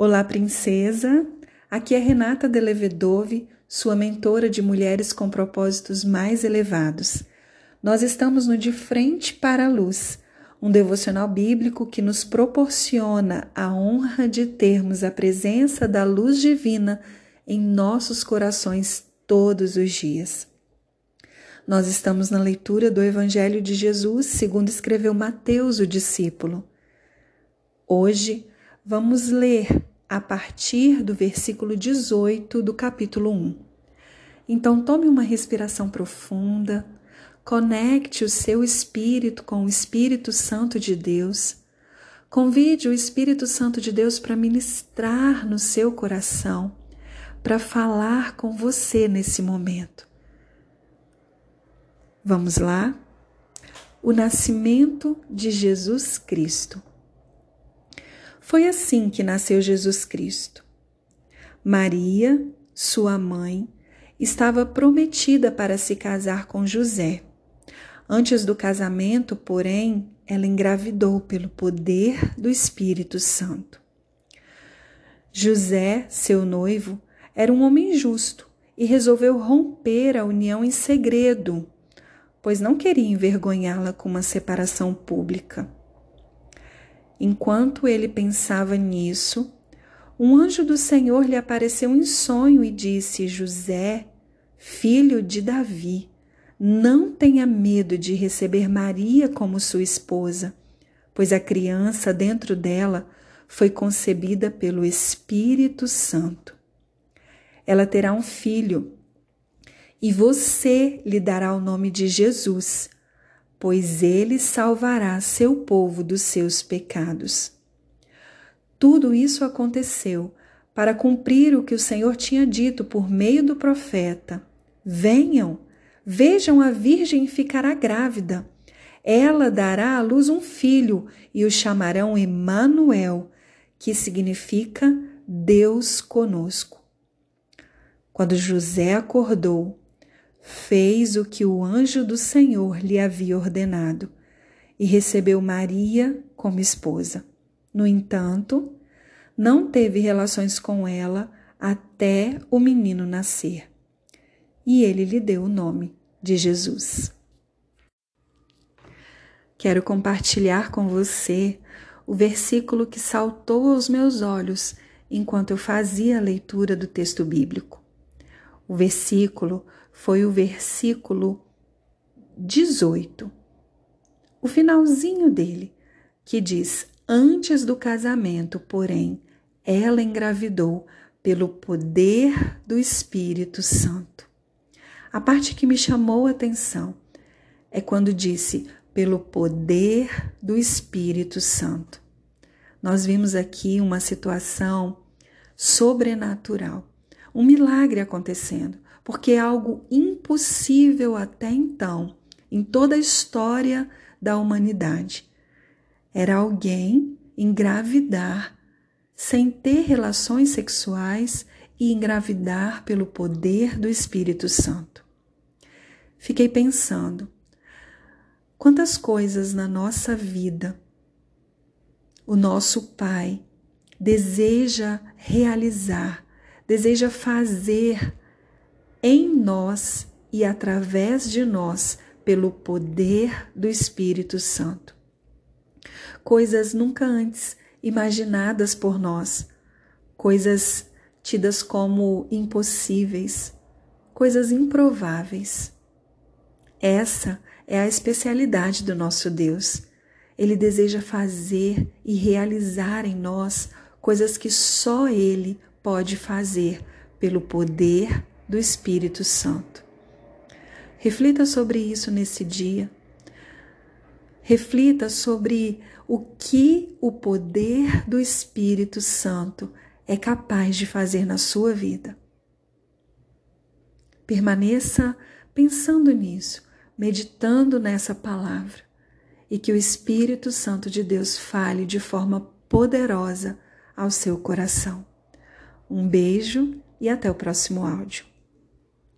Olá, princesa! Aqui é Renata Delevedove, sua mentora de mulheres com propósitos mais elevados. Nós estamos no De Frente para a Luz, um devocional bíblico que nos proporciona a honra de termos a presença da luz divina em nossos corações todos os dias. Nós estamos na leitura do Evangelho de Jesus, segundo escreveu Mateus, o discípulo. Hoje vamos ler a partir do versículo 18 do capítulo 1. Então, tome uma respiração profunda, conecte o seu espírito com o Espírito Santo de Deus. Convide o Espírito Santo de Deus para ministrar no seu coração, para falar com você nesse momento. Vamos lá? O nascimento de Jesus Cristo. Foi assim que nasceu Jesus Cristo. Maria, sua mãe, estava prometida para se casar com José. Antes do casamento, porém, ela engravidou pelo poder do Espírito Santo. José, seu noivo, era um homem justo e resolveu romper a união em segredo, pois não queria envergonhá-la com uma separação pública. Enquanto ele pensava nisso, um anjo do Senhor lhe apareceu em sonho e disse: José, filho de Davi, não tenha medo de receber Maria como sua esposa, pois a criança dentro dela foi concebida pelo Espírito Santo. Ela terá um filho e você lhe dará o nome de Jesus pois ele salvará seu povo dos seus pecados. Tudo isso aconteceu para cumprir o que o Senhor tinha dito por meio do profeta: Venham, vejam a virgem ficará grávida. Ela dará à luz um filho e o chamarão Emanuel, que significa Deus conosco. Quando José acordou, fez o que o anjo do Senhor lhe havia ordenado e recebeu Maria como esposa. No entanto, não teve relações com ela até o menino nascer. E ele lhe deu o nome de Jesus. Quero compartilhar com você o versículo que saltou aos meus olhos enquanto eu fazia a leitura do texto bíblico. O versículo foi o versículo 18, o finalzinho dele, que diz: Antes do casamento, porém, ela engravidou pelo poder do Espírito Santo. A parte que me chamou a atenção é quando disse pelo poder do Espírito Santo. Nós vimos aqui uma situação sobrenatural, um milagre acontecendo porque é algo impossível até então, em toda a história da humanidade. Era alguém engravidar sem ter relações sexuais e engravidar pelo poder do Espírito Santo. Fiquei pensando, quantas coisas na nossa vida o nosso Pai deseja realizar, deseja fazer em nós e através de nós pelo poder do Espírito Santo. Coisas nunca antes imaginadas por nós, coisas tidas como impossíveis, coisas improváveis. Essa é a especialidade do nosso Deus. Ele deseja fazer e realizar em nós coisas que só Ele pode fazer pelo poder do Espírito Santo. Reflita sobre isso nesse dia. Reflita sobre o que o poder do Espírito Santo é capaz de fazer na sua vida. Permaneça pensando nisso, meditando nessa palavra e que o Espírito Santo de Deus fale de forma poderosa ao seu coração. Um beijo e até o próximo áudio.